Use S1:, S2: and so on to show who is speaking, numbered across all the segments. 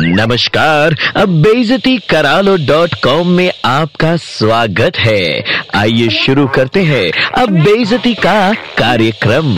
S1: नमस्कार, अब बेजती करालो डॉट कॉम में आपका स्वागत है। आइए शुरू करते हैं अब बेजती का कार्यक्रम।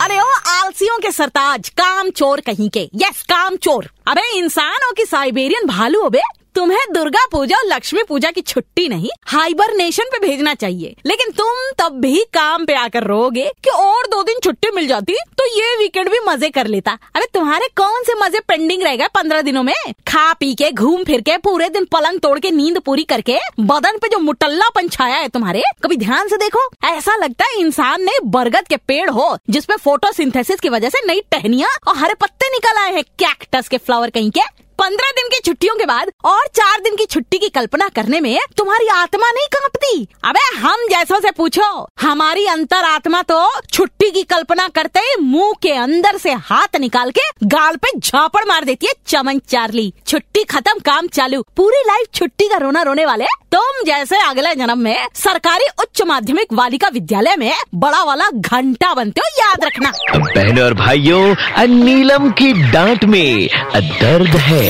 S2: अरे ओ, आलसियों के सरताज, काम चोर कहीं के। यस काम चोर। अबे, इंसानों की साइबेरियन भालू अबे, तुम्हें दुर्गा पूजा और लक्ष्मी पूजा की छुट्टी नहीं हाइबर नेशन पे भेजना चाहिए। लेकिन तुम तब भी काम पे आकर रोगे कि और दो दिन छुट्टी मिल जाती तो ये वीकेंड भी मज़े कर लेता। अरे तुम्हारे कौन से मज़े पेंडिंग रह गए पंद्रह दिनों में? खा पी के, घूम फिर के, पूरे दिन पलंग तोड़ के नींद पूरी करके, बदन पे जो मुटल्ला छाया है तुम्हारे, कभी ध्यान से देखो। ऐसा लगता है इंसान ने बरगद के पेड़ हो, जिसपे फोटोसिंथेसिस की वजह से नई टहनिया और हरे पत्ते निकल आए हैं कैक्टस के फ्लावर कहीं के। पंद्रह दिन की छुट्टियों के बाद और चार दिन की छुट्टी की कल्पना करने में तुम्हारी आत्मा नहीं कांपती। अबे, हम जैसों से पूछो, हमारी अंतर आत्मा तो छुट्टी की कल्पना करते ही मुँह के अंदर से हाथ निकाल के गाल पे झापड़ मार देती है चमन चार्ली। छुट्टी खत्म, काम चालू। पूरी लाइफ छुट्टी का रोना रोने वाले तुम जैसे अगले जन्म में सरकारी उच्च माध्यमिक बालिका विद्यालय में बड़ा वाला घंटा बनते हो, याद रखना।
S1: बहनों और भाइयों नीलम की डांट में दर्द है।